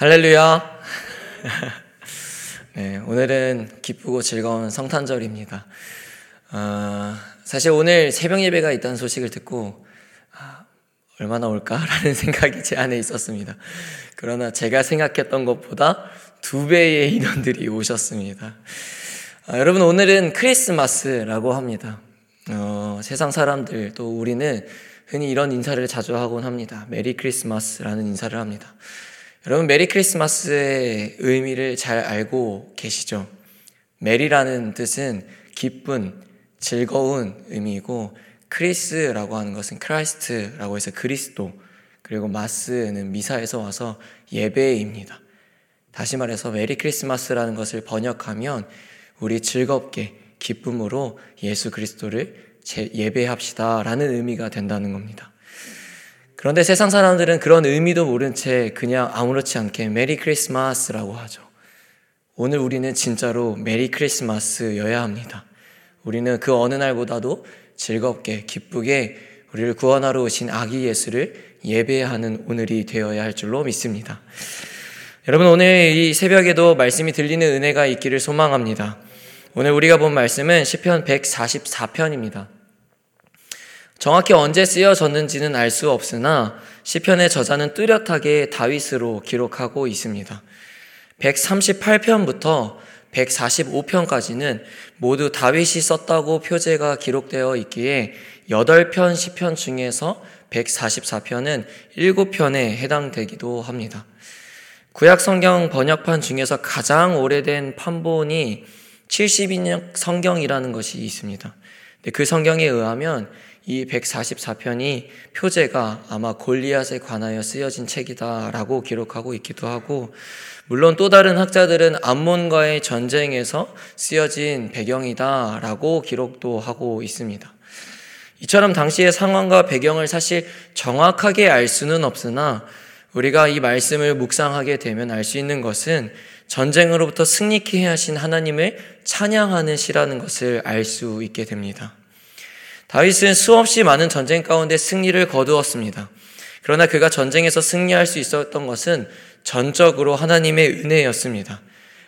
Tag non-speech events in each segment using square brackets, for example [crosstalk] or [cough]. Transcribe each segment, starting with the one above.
할렐루야. [laughs] 네, 오늘은 기쁘고 즐거운 성탄절입니다. 어, 사실 오늘 새벽 예배가 있다는 소식을 듣고 아, 얼마나 올까라는 [laughs] 생각이 제 안에 있었습니다. 그러나 제가 생각했던 것보다 두 배의 인원들이 오셨습니다. 아, 여러분 오늘은 크리스마스라고 합니다. 어, 세상 사람들 또 우리는 흔히 이런 인사를 자주 하곤 합니다. Merry Christmas라는 인사를 합니다. 여러분 Merry Christmas의 의미를 잘 알고 계시죠? Merry라는 뜻은 기쁜, 즐거운 의미이고 Chris라고 하는 것은 Christ라고 해서 그리스도 그리고 mas는 미사에서 와서 예배입니다. 다시 말해서 Merry Christmas라는 것을 번역하면 우리 즐겁게 기쁨으로 예수 그리스도를 예배합시다라는 의미가 된다는 겁니다. 그런데 세상 사람들은 그런 의미도 모른 채 그냥 아무렇지 않게 Merry Christmas라고 하죠. 오늘 우리는 진짜로 Merry Christmas여야 합니다. 우리는 그 어느 날보다도 즐겁게 기쁘게 우리를 구원하러 오신 아기 예수를 예배하는 오늘이 되어야 할 줄로 믿습니다. 여러분 오늘 이 새벽에도 말씀이 들리는 은혜가 있기를 소망합니다. 오늘 우리가 본 말씀은 시편 144편입니다. 정확히 언제 쓰여졌는지는 알 수 없으나 시편의 저자는 뚜렷하게 다윗으로 기록하고 있습니다. 138편부터 145편까지는 모두 다윗이 썼다고 표제가 기록되어 있기에 8편 시편 중에서 144편은 7편에 해당되기도 합니다. 구약 성경 번역판 중에서 가장 오래된 판본이 72년 성경이라는 것이 있습니다. 그 성경에 의하면 이 144편이 표제가 아마 골리앗에 관하여 쓰여진 책이다라고 기록하고 있기도 하고 물론 또 다른 학자들은 암몬과의 전쟁에서 쓰여진 배경이다라고 기록도 하고 있습니다. 이처럼 당시의 상황과 배경을 사실 정확하게 알 수는 없으나 우리가 이 말씀을 묵상하게 되면 알 수 있는 것은 전쟁으로부터 승리케 하신 하나님을 찬양하는 시라는 것을 알 수 있게 됩니다. 다윗은 수없이 많은 전쟁 가운데 승리를 거두었습니다. 그러나 그가 전쟁에서 승리할 수 있었던 것은 전적으로 하나님의 은혜였습니다.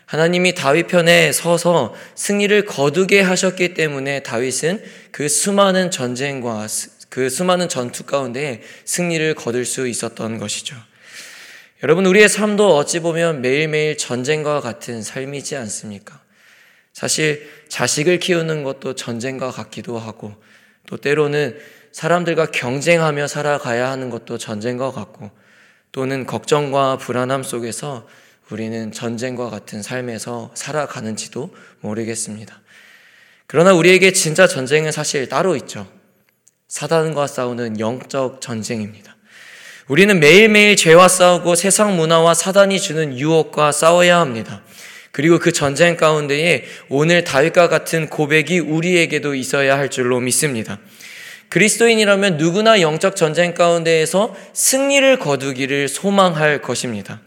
하나님이 다윗 편에 서서 승리를 거두게 하셨기 때문에 다윗은 그 수많은 전쟁과 그 수많은 전투 가운데 승리를 거둘 수 있었던 것이죠. 여러분, 우리의 삶도 어찌 보면 매일매일 전쟁과 같은 삶이지 않습니까? 사실 자식을 키우는 것도 전쟁과 같기도 하고 또 때로는 사람들과 경쟁하며 살아가야 하는 것도 전쟁과 같고 또는 걱정과 불안함 속에서 우리는 전쟁과 같은 삶에서 살아가는지도 모르겠습니다. 그러나 우리에게 진짜 전쟁은 사실 따로 있죠. 사단과 싸우는 영적 전쟁입니다. 우리는 매일매일 죄와 싸우고 세상 문화와 사단이 주는 유혹과 싸워야 합니다. 그리고 그 전쟁 가운데에 오늘 다윗과 같은 고백이 우리에게도 있어야 할 줄로 믿습니다. 그리스도인이라면 누구나 영적 전쟁 가운데에서 승리를 거두기를 소망할 것입니다.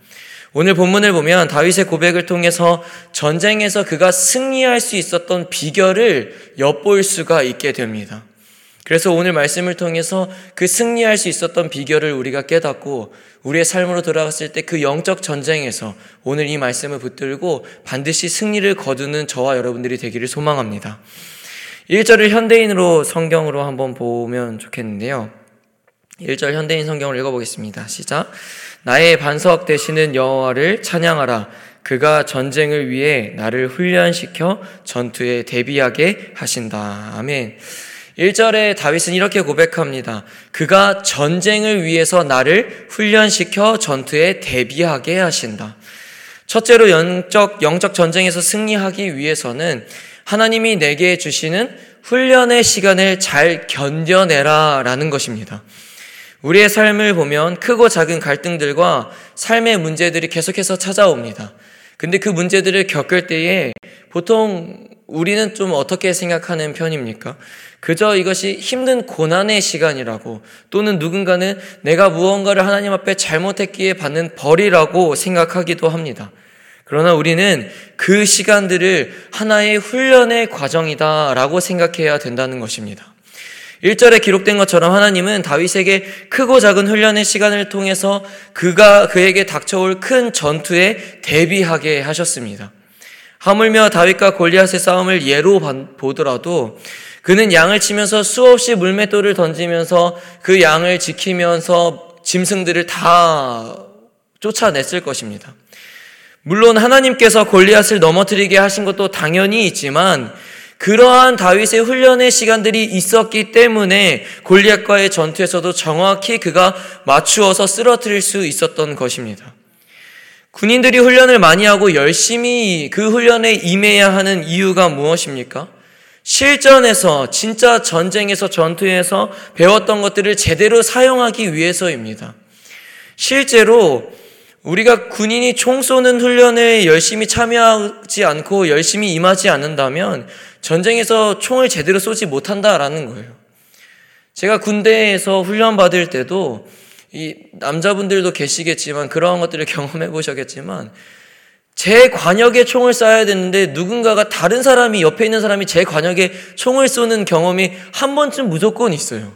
오늘 본문을 보면 다윗의 고백을 통해서 전쟁에서 그가 승리할 수 있었던 비결을 엿볼 수가 있게 됩니다. 그래서 오늘 말씀을 통해서 그 승리할 수 있었던 비결을 우리가 깨닫고 우리의 삶으로 돌아갔을 때 그 영적 전쟁에서 오늘 이 말씀을 붙들고 반드시 승리를 거두는 저와 여러분들이 되기를 소망합니다. 1절을 현대인으로 성경으로 한번 보면 좋겠는데요. 1절 현대인 성경을 읽어보겠습니다. 시작. 나의 반석 되시는 여호와를 찬양하라. 그가 전쟁을 위해 나를 훈련시켜 전투에 대비하게 하신다. 아멘. 1절에 다윗은 이렇게 고백합니다. 그가 전쟁을 위해서 나를 훈련시켜 전투에 대비하게 하신다. 첫째로 영적, 영적 전쟁에서 승리하기 위해서는 하나님이 내게 주시는 훈련의 시간을 잘 견뎌내라 라는 것입니다. 우리의 삶을 보면 크고 작은 갈등들과 삶의 문제들이 계속해서 찾아옵니다. 근데 그 문제들을 겪을 때에 보통 우리는 좀 어떻게 생각하는 편입니까? 그저 이것이 힘든 고난의 시간이라고 또는 누군가는 내가 무언가를 하나님 앞에 잘못했기에 받는 벌이라고 생각하기도 합니다. 그러나 우리는 그 시간들을 하나의 훈련의 과정이다라고 생각해야 된다는 것입니다. 1절에 기록된 것처럼 하나님은 다윗에게 크고 작은 훈련의 시간을 통해서 그가 그에게 닥쳐올 큰 전투에 대비하게 하셨습니다. 하물며 다윗과 골리앗의 싸움을 예로 보더라도 그는 양을 치면서 수없이 물맷돌을 던지면서 그 양을 지키면서 짐승들을 다 쫓아냈을 것입니다. 물론 하나님께서 골리앗을 넘어뜨리게 하신 것도 당연히 있지만 그러한 다윗의 훈련의 시간들이 있었기 때문에 골리앗과의 전투에서도 정확히 그가 맞추어서 쓰러뜨릴 수 있었던 것입니다. 군인들이 훈련을 많이 하고 열심히 그 훈련에 임해야 하는 이유가 무엇입니까? 실전에서 진짜 전쟁에서 전투에서 배웠던 것들을 제대로 사용하기 위해서입니다. 실제로 우리가 군인이 총 쏘는 훈련에 열심히 참여하지 않고 열심히 임하지 않는다면 전쟁에서 총을 제대로 쏘지 못한다라는 거예요. 제가 군대에서 훈련 받을 때도 이 남자분들도 계시겠지만 그러한 것들을 [laughs] 경험해 보셨겠지만 제 관역에 총을 쏴야 되는데 누군가가 다른 사람이 옆에 있는 사람이 제 관역에 총을 쏘는 경험이 한 번쯤 무조건 있어요.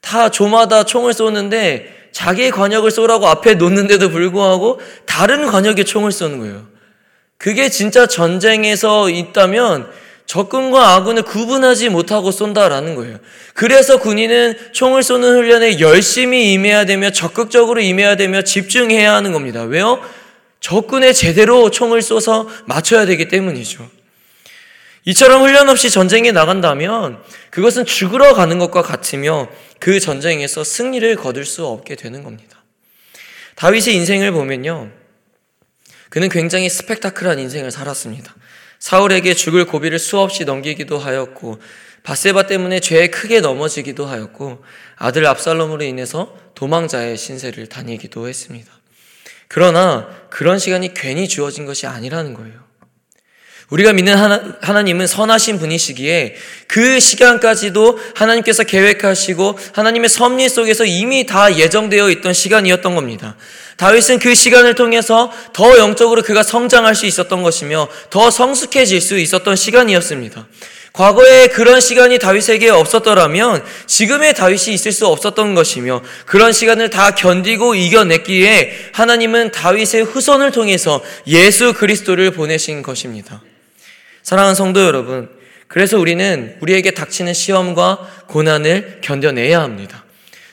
다 조마다 총을 쏘는데 자기의 관역을 쏘라고 앞에 놓는데도 불구하고 다른 관역에 총을 쏘는 거예요. 그게 진짜 전쟁에서 있다면 적군과 아군을 구분하지 못하고 쏜다라는 거예요. 그래서 군인은 총을 쏘는 훈련에 열심히 임해야 되며 적극적으로 임해야 되며 집중해야 하는 겁니다. 왜요? 적군에 제대로 총을 쏘서 맞춰야 되기 때문이죠. 이처럼 훈련 없이 전쟁에 나간다면 그것은 죽으러 가는 것과 같으며 그 전쟁에서 승리를 거둘 수 없게 되는 겁니다. 다윗의 인생을 보면요. 그는 굉장히 스펙타클한 인생을 살았습니다. 사울에게 죽을 고비를 수없이 넘기기도 하였고 바세바 때문에 죄에 크게 넘어지기도 하였고 아들 압살롬으로 인해서 도망자의 신세를 다니기도 했습니다. 그러나 그런 시간이 괜히 주어진 것이 아니라는 거예요. 우리가 믿는 하나, 하나 님은 선하신 분이시기에 그 시간까지도 하나님께서 계획하시고 하나님의 섭리 속에서 이미 다 예정되어 있던 시간이었던 겁니다. 다윗은 그 시간을 통해서 더 영적으로 그가 성장할 수 있었던 것이며 더 성숙해질 수 있었던 시간이었습니다. 과거에 그런 시간이 다윗에게 없었더라면 지금의 다윗이 있을 수 없었던 것이며 그런 시간을 다 견디고 이겨냈기에 하나님은 다윗의 후손을 통해서 예수 그리스도를 보내신 것입니다. 사랑하는 성도 여러분, 그래서 우리는 우리에게 닥치는 시험과 고난을 견뎌내야 합니다.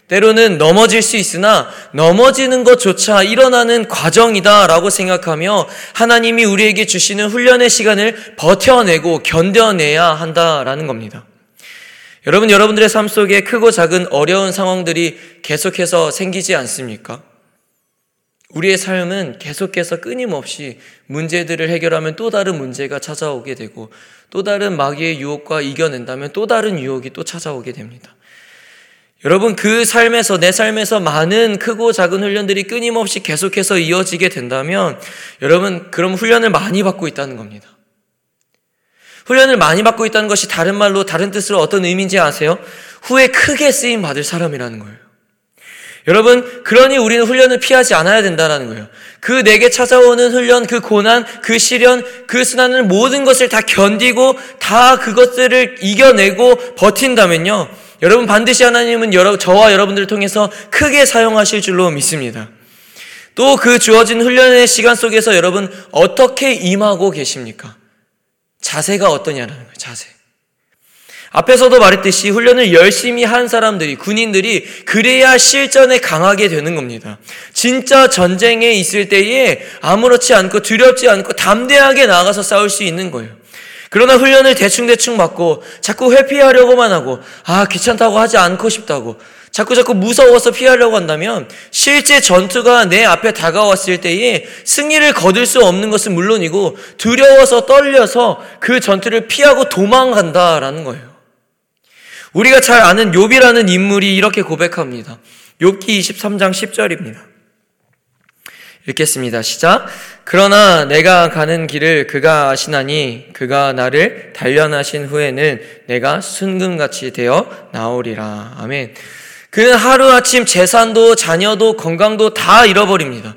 때로는 넘어질 수 있으나 넘어지는 것조차 일어나는 과정이다라고 생각하며 하나님이 우리에게 주시는 훈련의 시간을 버텨내고 견뎌내야 한다라는 겁니다. 여러분, 여러분들의 삶 속에 크고 작은 어려운 상황들이 계속해서 생기지 않습니까? 우리의 삶은 계속해서 끊임없이 문제들을 해결하면 또 다른 문제가 찾아오게 되고 또 다른 마귀의 유혹과 이겨낸다면 또 다른 유혹이 또 찾아오게 됩니다. 여러분, 그 삶에서, 내 삶에서 많은 크고 작은 훈련들이 끊임없이 계속해서 이어지게 된다면, 여러분, 그럼 훈련을 많이 받고 있다는 겁니다. 훈련을 많이 받고 있다는 것이 다른 말로, 다른 뜻으로 어떤 의미인지 아세요? 후에 크게 쓰임 받을 사람이라는 거예요. 여러분, 그러니 우리는 훈련을 피하지 않아야 된다는 거예요. 그 내게 찾아오는 훈련, 그 고난, 그 시련, 그 순환을 모든 것을 다 견디고 다 그것들을 이겨내고 버틴다면요. 여러분 반드시 하나님은 여러, 저와 여러분들을 통해서 크게 사용하실 줄로 믿습니다. 또 그 주어진 훈련의 시간 속에서 여러분 어떻게 임하고 계십니까? 자세가 어떠냐는 거예요, 자세. 앞에서도 말했듯이 훈련을 열심히 한 사람들이, 군인들이 그래야 실전에 강하게 되는 겁니다. 진짜 전쟁에 있을 때에 아무렇지 않고 두렵지 않고 담대하게 나가서 싸울 수 있는 거예요. 그러나 훈련을 대충대충 받고 자꾸 회피하려고만 하고 아 귀찮다고 하지 않고 싶다고 자꾸 자꾸 무서워서 피하려고 한다면 실제 전투가 내 앞에 다가왔을 때에 승리를 거둘 수 없는 것은 물론이고 두려워서 떨려서 그 전투를 피하고 도망간다라는 거예요. 우리가 잘 아는 욥이라는 인물이 이렇게 고백합니다. 욥기 23장 10절입니다. 읽겠습니다. 시작. 그러나 내가 가는 길을 그가 아시나니 그가 나를 단련하신 후에는 내가 순금같이 되어 나오리라. 아멘. 그는 하루아침 재산도 자녀도 건강도 다 잃어버립니다.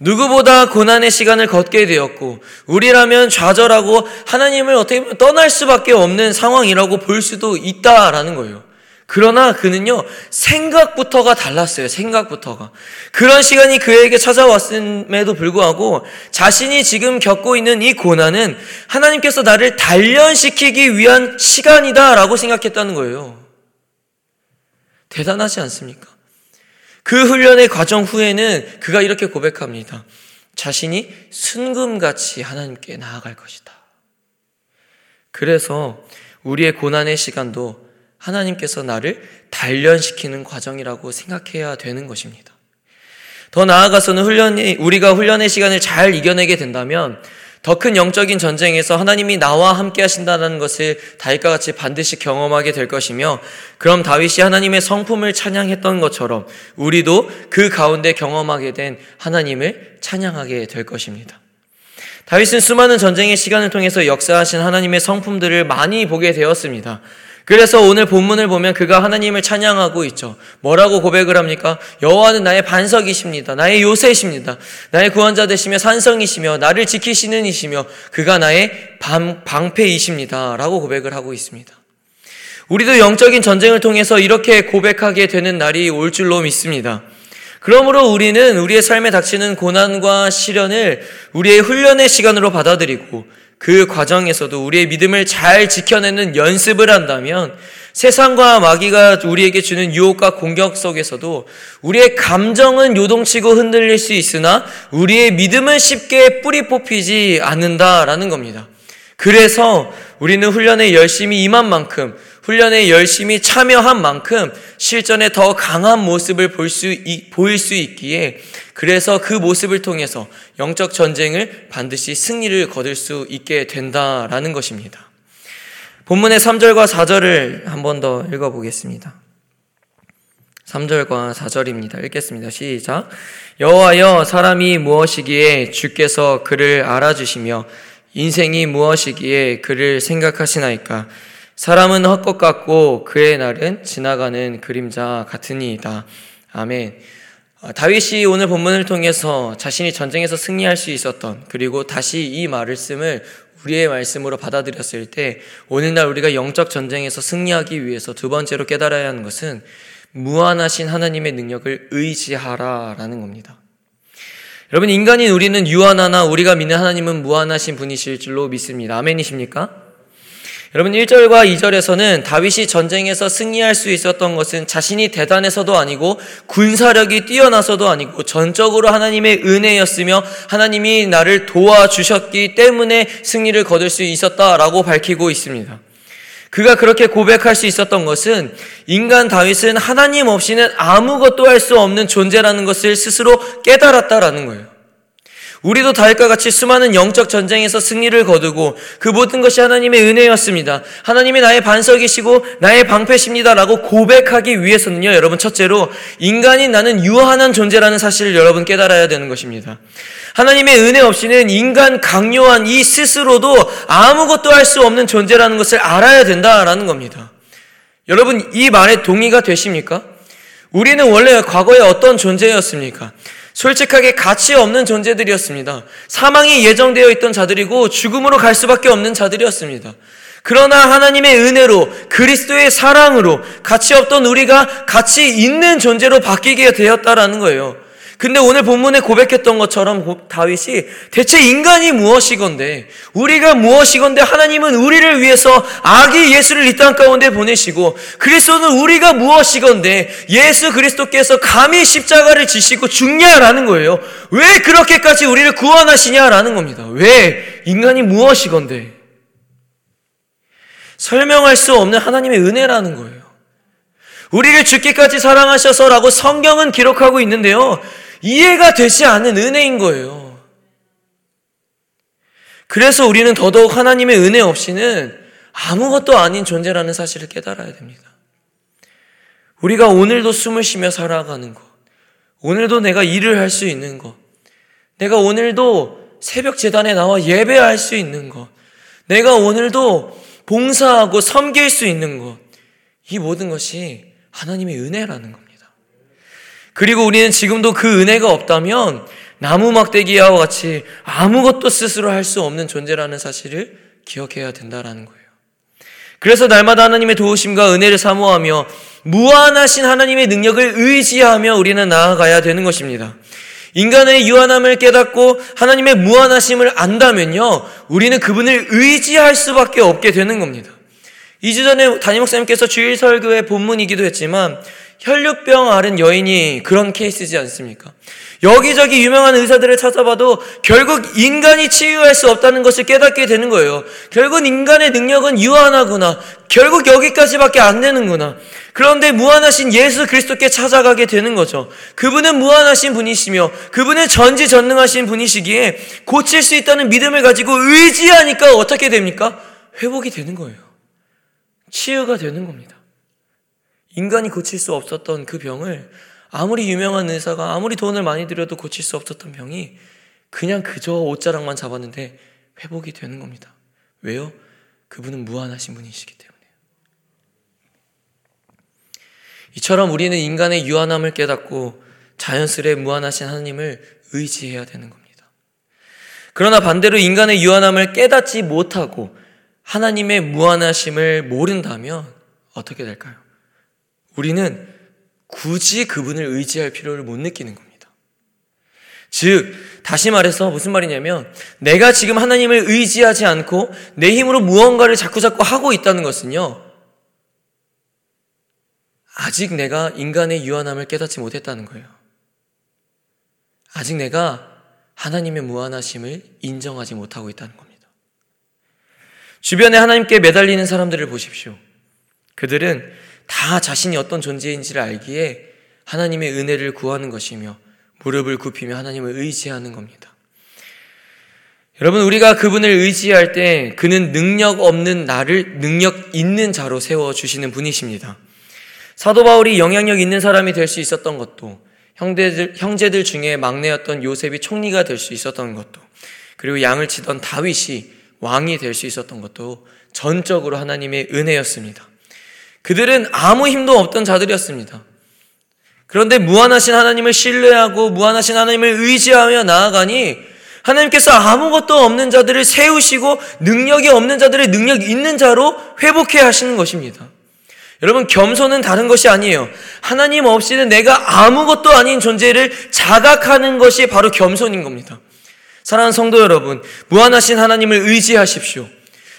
누구보다 고난의 시간을 걷게 되었고 우리라면 좌절하고 하나님을 어떻게 보면 떠날 수밖에 없는 상황이라고 볼 수도 있다라는 거예요. 그러나 그는요, 생각부터가 달랐어요. 생각부터가. 그런 시간이 그에게 찾아왔음에도 불구하고 자신이 지금 겪고 있는 이 고난은 하나님께서 나를 단련시키기 위한 시간이다라고 생각했다는 거예요. 대단하지 않습니까? 그 훈련의 과정 후에는 그가 이렇게 고백합니다. 자신이 순금같이 하나님께 나아갈 것이다. 그래서 우리의 고난의 시간도 하나님께서 나를 단련시키는 과정이라고 생각해야 되는 것입니다. 더 나아가서는 훈련이, 우리가 훈련의 시간을 잘 이겨내게 된다면 더 큰 영적인 전쟁에서 하나님이 나와 함께 하신다는 것을 다윗과 같이 반드시 경험하게 될 것이며 그럼 다윗이 하나님의 성품을 찬양했던 것처럼 우리도 그 가운데 경험하게 된 하나님을 찬양하게 될 것입니다. 다윗은 수많은 전쟁의 시간을 통해서 역사하신 하나님의 성품들을 많이 보게 되었습니다. 그래서 오늘 본문을 보면 그가 하나님을 찬양하고 있죠. 뭐라고 고백을 합니까? 여호와는 나의 반석이십니다. 나의 요새이십니다. 나의 구원자 되시며 산성이시며 나를 지키시는 이시며 그가 나의 방, 방패이십니다. 라고 고백을 하고 있습니다. 우리도 영적인 전쟁을 통해서 이렇게 고백하게 되는 날이 올 줄로 믿습니다. 그러므로 우리는 우리의 삶에 닥치는 고난과 시련을 우리의 훈련의 시간으로 받아들이고 그 과정에서도 우리의 믿음을 잘 지켜내는 연습을 한다면 세상과 마귀가 우리에게 주는 유혹과 공격 속에서도 우리의 감정은 요동치고 흔들릴 수 있으나 우리의 믿음은 쉽게 뿌리 뽑히지 않는다라는 겁니다. 그래서 우리는 훈련에 열심히 임한 만큼 훈련에 열심히 참여한 만큼 실전에 더 강한 모습을 볼 수, 보일 수 있기에 그래서 그 모습을 통해서 영적 전쟁을 반드시 승리를 거둘 수 있게 된다라는 것입니다. 본문의 3절과 4절을 한 번 더 읽어보겠습니다. 3절과 4절입니다. 읽겠습니다. 시작. 여호와여 사람이 무엇이기에 주께서 그를 알아주시며 인생이 무엇이기에 그를 생각하시나이까 사람은 헛것 같고 그의 날은 지나가는 그림자 같으니이다. 아멘. 아, 다윗이 오늘 본문을 통해서 자신이 전쟁에서 승리할 수 있었던 그리고 다시 이 말씀을 우리의 말씀으로 받아들였을 때 오늘날 우리가 영적 전쟁에서 승리하기 위해서 두 번째로 깨달아야 하는 것은 무한하신 하나님의 능력을 의지하라라는 겁니다. 여러분 인간인 우리는 유한하나 우리가 믿는 하나님은 무한하신 분이실 줄로 믿습니다. 아멘이십니까? 여러분 1절과 2절에서는 다윗이 전쟁에서 승리할 수 있었던 것은 자신이 대단해서도 아니고 군사력이 뛰어나서도 아니고 전적으로 하나님의 은혜였으며 하나님이 나를 도와주셨기 때문에 승리를 거둘 수 있었다라고 밝히고 있습니다. 그가 그렇게 고백할 수 있었던 것은 인간 다윗은 하나님 없이는 아무것도 할 수 없는 존재라는 것을 스스로 깨달았다라는 거예요. 우리도 다윗과 같이 수많은 영적 전쟁에서 승리를 거두고 그 모든 것이 하나님의 은혜였습니다. 하나님이 나의 반석이시고 나의 방패십니다라고 고백하기 위해서는요, 여러분 첫째로 인간인 나는 유한한 존재라는 사실을 여러분 깨달아야 되는 것입니다. 하나님의 은혜 없이는 인간 강요한 이 스스로도 아무것도 할 수 없는 존재라는 것을 알아야 된다라는 겁니다. 여러분 이 말에 동의가 되십니까? 우리는 원래 과거에 어떤 존재였습니까? 솔직하게 가치 없는 존재들이었습니다. 사망이 예정되어 있던 자들이고 죽음으로 갈 수밖에 없는 자들이었습니다. 그러나 하나님의 은혜로 그리스도의 사랑으로 가치 없던 우리가 가치 있는 존재로 바뀌게 되었다라는 거예요. 근데 오늘 본문에 고백했던 것처럼 다윗이 대체 인간이 무엇이건데 우리가 무엇이건데 하나님은 우리를 위해서 아기 예수를 이 땅 가운데 보내시고 그리스도는 우리가 무엇이건데 예수 그리스도께서 감히 십자가를 지시고 죽냐라는 거예요. 왜 그렇게까지 우리를 구원하시냐라는 겁니다. 왜 인간이 무엇이건데 설명할 수 없는 하나님의 은혜라는 거예요. 우리를 죽기까지 사랑하셔서라고 성경은 기록하고 있는데요. 이해가 되지 않는 은혜인 거예요. 그래서 우리는 더더욱 하나님의 은혜 없이는 아무것도 아닌 존재라는 사실을 깨달아야 됩니다. 우리가 오늘도 숨을 쉬며 살아가는 것, 오늘도 내가 일을 할 수 있는 것, 내가 오늘도 새벽 재단에 나와 예배할 수 있는 것, 내가 오늘도 봉사하고 섬길 수 있는 것, 이 모든 것이 하나님의 은혜라는 겁니다. 그리고 우리는 지금도 그 은혜가 없다면 나무 막대기와 같이 아무것도 스스로 할 수 없는 존재라는 사실을 기억해야 된다라는 거예요. 그래서 날마다 하나님의 도우심과 은혜를 사모하며 무한하신 하나님의 능력을 의지하며 우리는 나아가야 되는 것입니다. 인간의 유한함을 깨닫고 하나님의 무한하심을 안다면요, 우리는 그분을 의지할 수밖에 없게 되는 겁니다. 2주 전에 담임 목사님께서 주일 설교의 본문이기도 했지만 혈육병 앓은 여인이 그런 케이스지 않습니까? 여기저기 유명한 의사들을 찾아봐도 결국 인간이 치유할 수 없다는 것을 깨닫게 되는 거예요. 결국 인간의 능력은 유한하구나. 결국 여기까지밖에 안 되는구나. 그런데 무한하신 예수 그리스도께 찾아가게 되는 거죠. 그분은 무한하신 분이시며 그분은 전지전능하신 분이시기에 고칠 수 있다는 믿음을 가지고 의지하니까 어떻게 됩니까? 회복이 되는 거예요. 치유가 되는 겁니다. 인간이 고칠 수 없었던 그 병을 아무리 유명한 의사가 아무리 돈을 많이 들여도 고칠 수 없었던 병이 그냥 그저 옷자락만 잡았는데 회복이 되는 겁니다. 왜요? 그분은 무한하신 분이시기 때문에. 이처럼 우리는 인간의 유한함을 깨닫고 자연스레 무한하신 하나님을 의지해야 되는 겁니다. 그러나 반대로 인간의 유한함을 깨닫지 못하고 하나님의 무한하심을 모른다면 어떻게 될까요? 우리는 굳이 그분을 의지할 필요를 못 느끼는 겁니다. 즉, 다시 말해서 무슨 말이냐면, 내가 지금 하나님을 의지하지 않고 내 힘으로 무언가를 자꾸자꾸 하고 있다는 것은요, 아직 내가 인간의 유한함을 깨닫지 못했다는 거예요. 아직 내가 하나님의 무한하심을 인정하지 못하고 있다는 겁니다. 주변에 하나님께 매달리는 사람들을 보십시오. 그들은 다 자신이 어떤 존재인지를 알기에 하나님의 은혜를 구하는 것이며 무릎을 굽히며 하나님을 의지하는 겁니다. 여러분, 우리가 그분을 의지할 때 그는 능력 없는 나를 능력 있는 자로 세워주시는 분이십니다. 사도 바울이 영향력 있는 사람이 될 수 있었던 것도 형제들, 형제들 중에 막내였던 요셉이 총리가 될 수 있었던 것도 그리고 양을 치던 다윗이 왕이 될 수 있었던 것도 전적으로 하나님의 은혜였습니다. 그들은 아무 힘도 없던 자들이었습니다. 그런데 무한하신 하나님을 신뢰하고 무한하신 하나님을 의지하며 나아가니 하나님께서 아무것도 없는 자들을 세우시고 능력이 없는 자들을 능력 있는 자로 회복해 하시는 것입니다. 여러분, 겸손은 다른 것이 아니에요. 하나님 없이는 내가 아무것도 아닌 존재를 자각하는 것이 바로 겸손인 겁니다. 사랑하는 성도 여러분, 무한하신 하나님을 의지하십시오.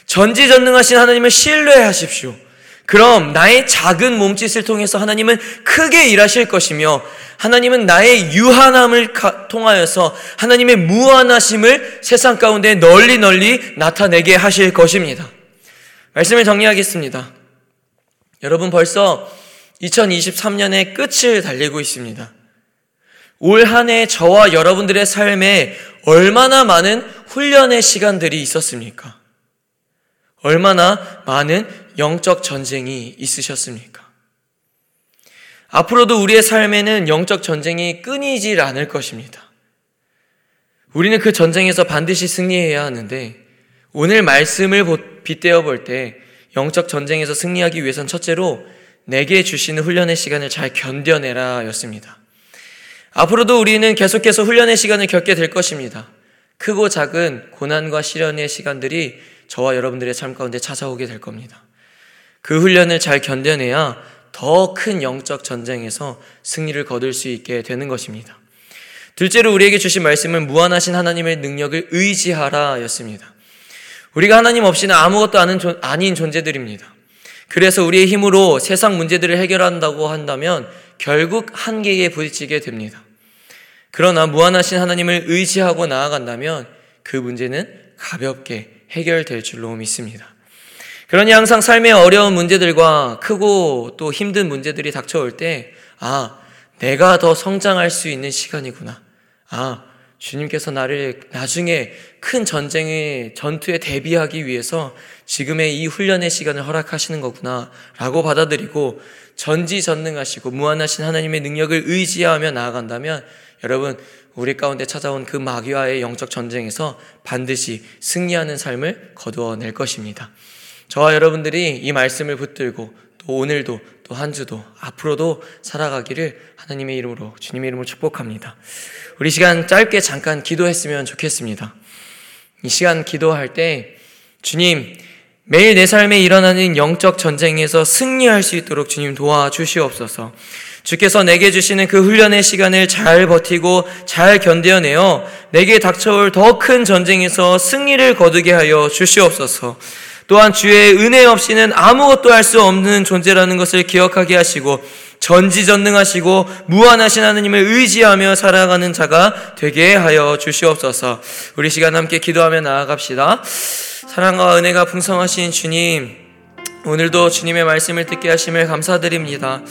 전지전능하신 하나님을 신뢰하십시오. 그럼 나의 작은 몸짓을 통해서 하나님은 크게 일하실 것이며 하나님은 나의 유한함을 통하여서 하나님의 무한하심을 세상 가운데 널리 널리 나타내게 하실 것입니다. 말씀을 정리하겠습니다. 여러분 벌써 2023년의 끝을 달리고 있습니다. 올 한 해 저와 여러분들의 삶에 얼마나 많은 훈련의 시간들이 있었습니까? 얼마나 많은 영적 전쟁이 있으셨습니까? 앞으로도 우리의 삶에는 영적 전쟁이 끊이질 않을 것입니다. 우리는 그 전쟁에서 반드시 승리해야 하는데 오늘 말씀을 빗대어 볼 때 영적 전쟁에서 승리하기 위해선 첫째로 내게 주시는 훈련의 시간을 잘 견뎌내라 였습니다. 앞으로도 우리는 계속해서 훈련의 시간을 겪게 될 것입니다. 크고 작은 고난과 시련의 시간들이 저와 여러분들의 삶 가운데 찾아오게 될 겁니다. 그 훈련을 잘 견뎌내야 더 큰 영적 전쟁에서 승리를 거둘 수 있게 되는 것입니다. 둘째로 우리에게 주신 말씀은 무한하신 하나님의 능력을 의지하라 였습니다. 우리가 하나님 없이는 아무것도 아닌 존재들입니다. 그래서 우리의 힘으로 세상 문제들을 해결한다고 한다면 결국 한계에 부딪히게 됩니다. 그러나 무한하신 하나님을 의지하고 나아간다면 그 문제는 가볍게 해결될 줄로 믿습니다. 그러니 항상 삶의 어려운 문제들과 크고 또 힘든 문제들이 닥쳐올 때, 아, 내가 더 성장할 수 있는 시간이구나. 아, 주님께서 나를 나중에 큰 전쟁의 전투에 대비하기 위해서 지금의 이 훈련의 시간을 허락하시는 거구나. 라고 받아들이고 전지전능하시고 무한하신 하나님의 능력을 의지하며 나아간다면 여러분, 우리 가운데 찾아온 그 마귀와의 영적 전쟁에서 반드시 승리하는 삶을 거두어낼 것입니다. 저와 여러분들이 이 말씀을 붙들고 또 오늘도 또 한 주도 앞으로도 살아가기를 하나님의 이름으로 주님의 이름으로 축복합니다. 우리 시간 짧게 잠깐 기도했으면 좋겠습니다. 이 시간 기도할 때 주님 매일 내 삶에 일어나는 영적 전쟁에서 승리할 수 있도록 주님 도와주시옵소서. 주께서 내게 주시는 그 훈련의 시간을 잘 버티고 잘 견뎌내어 내게 닥쳐올 더 큰 전쟁에서 승리를 거두게 하여 주시옵소서. 또한 주의 은혜 없이는 아무것도 할 수 없는 존재라는 것을 기억하게 하시고 전지전능하시고 무한하신 하느님을 의지하며 살아가는 자가 되게 하여 주시옵소서. 우리 시간 함께 기도하며 나아갑시다. 사랑과 은혜가 풍성하신 주님, 오늘도 주님의 말씀을 듣게 하심을 감사드립니다.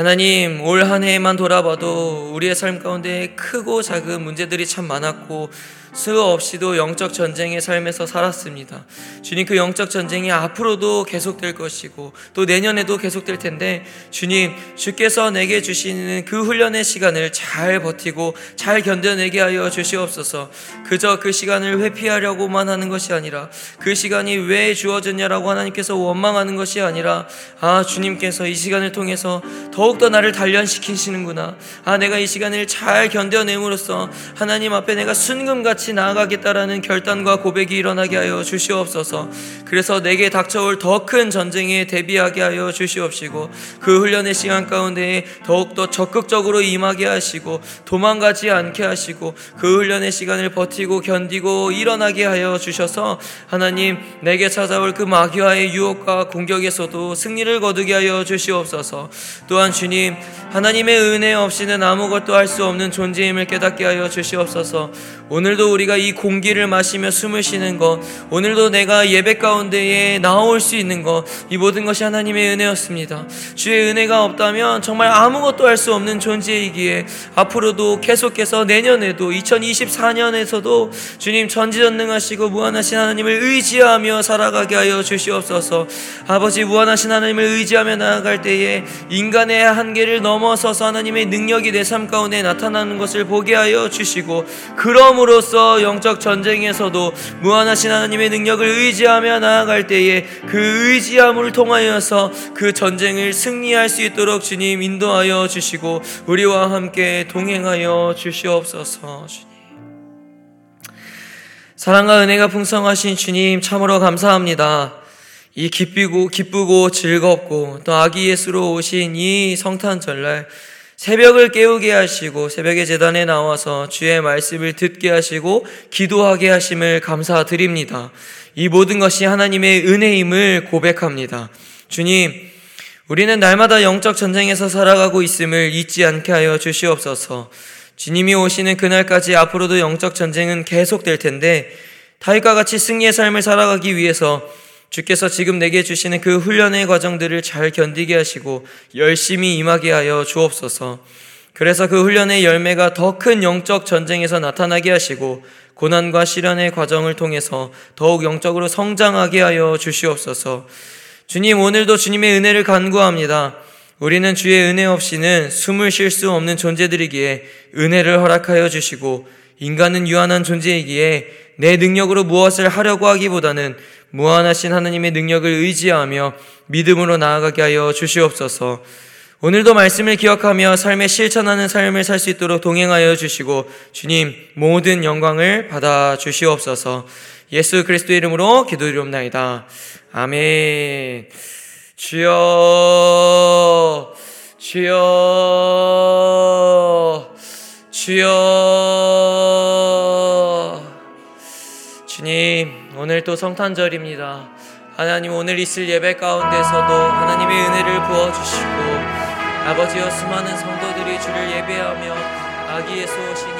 하나님, 올 한 해만 돌아봐도 우리의 삶 가운데 크고 작은 문제들이 참 많았고, 수 없이도 영적 전쟁의 삶에서 살았습니다. 주님 그 영적 전쟁이 앞으로도 계속될 것이고 또 내년에도 계속될 텐데 주님 주께서 내게 주시는 그 훈련의 시간을 잘 버티고 잘 견뎌내게 하여 주시옵소서. 그저 그 시간을 회피하려고만 하는 것이 아니라 그 시간이 왜 주어졌냐라고 하나님께서 원망하는 것이 아니라 아 주님께서 이 시간을 통해서 더 욱더 나를 단련시키시는구나. 아 내가 이 시간을 잘 견뎌냄으로써 하나님 앞에 내가 순금같이 같이 나아가겠다라는 결단과 고백이 일어나게 하여 주시옵소서. 그래서 내게 닥쳐올 더 큰 전쟁에 대비하게 하여 주시옵시고 그 훈련의 시간 가운데 더욱더 적극적으로 임하게 하시고 도망가지 않게 하시고 그 훈련의 시간을 버티고 견디고 일어나게 하여 주셔서 하나님 내게 찾아올 그 마귀와의 유혹과 공격에서도 승리를 거두게 하여 주시옵소서. 또한 주님 하나님의 은혜 없이는 아무것도 할 수 없는 존재임을 깨닫게 하여 주시옵소서. 오늘도 우리가 이 공기를 마시며 숨을 쉬는 것, 오늘도 내가 예배 가운데에 나올 수 있는 것, 이 모든 것이 하나님의 은혜였습니다. 주의 은혜가 없다면 정말 아무것도 할 수 없는 존재이기에 앞으로도 계속해서 내년에도 2024년에서도 주님 전지전능하시고 무한하신 하나님을 의지하며 살아가게 하여 주시옵소서. 아버지 무한하신 하나님을 의지하며 나아갈 때에 인간의 한계를 넘어서서 하나님의 능력이 내 삶 가운데 나타나는 것을 보게 하여 주시고 그럼으로써 영적 전쟁에서도 무한하신 하나님의 능력을 의지하며 나아갈 때에 그 의지함을 통하여서 그 전쟁을 승리할 수 있도록 주님 인도하여 주시고 우리와 함께 동행하여 주시옵소서 주님. 사랑과 은혜가 풍성하신 주님 참으로 감사합니다. 이 기쁘고 기쁘고 즐겁고 또 아기 예수로 오신 이 성탄 절날 새벽을 깨우게 하시고 새벽의 재단에 나와서 주의 말씀을 듣게 하시고 기도하게 하심을 감사드립니다. 이 모든 것이 하나님의 은혜임을 고백합니다. 주님, 우리는 날마다 영적 전쟁에서 살아가고 있음을 잊지 않게 하여 주시옵소서. 주님이 오시는 그날까지 앞으로도 영적 전쟁은 계속될 텐데 다윗과 같이 승리의 삶을 살아가기 위해서 주께서 지금 내게 주시는 그 훈련의 과정들을 잘 견디게 하시고 열심히 임하게 하여 주옵소서. 그래서 그 훈련의 열매가 더 큰 영적 전쟁에서 나타나게 하시고 고난과 시련의 과정을 통해서 더욱 영적으로 성장하게 하여 주시옵소서. 주님, 오늘도 주님의 은혜를 간구합니다. 우리는 주의 은혜 없이는 숨을 쉴 수 없는 존재들이기에 은혜를 허락하여 주시고 인간은 유한한 존재이기에 내 능력으로 무엇을 하려고 하기보다는 무한하신 하나님의 능력을 의지하며 믿음으로 나아가게 하여 주시옵소서. 오늘도 말씀을 기억하며 삶에 실천하는 삶을 살 수 있도록 동행하여 주시고 주님 모든 영광을 받아 주시옵소서. 예수 그리스도 이름으로 기도드리옵나이다. 아멘. 주여 주여 주여 오늘 또 성탄절입니다. 하나님 오늘 있을 예배 가운데서도 하나님의 은혜를 부어주시고 아버지여 수많은 성도들이 주를 예배하며 아기 예수 이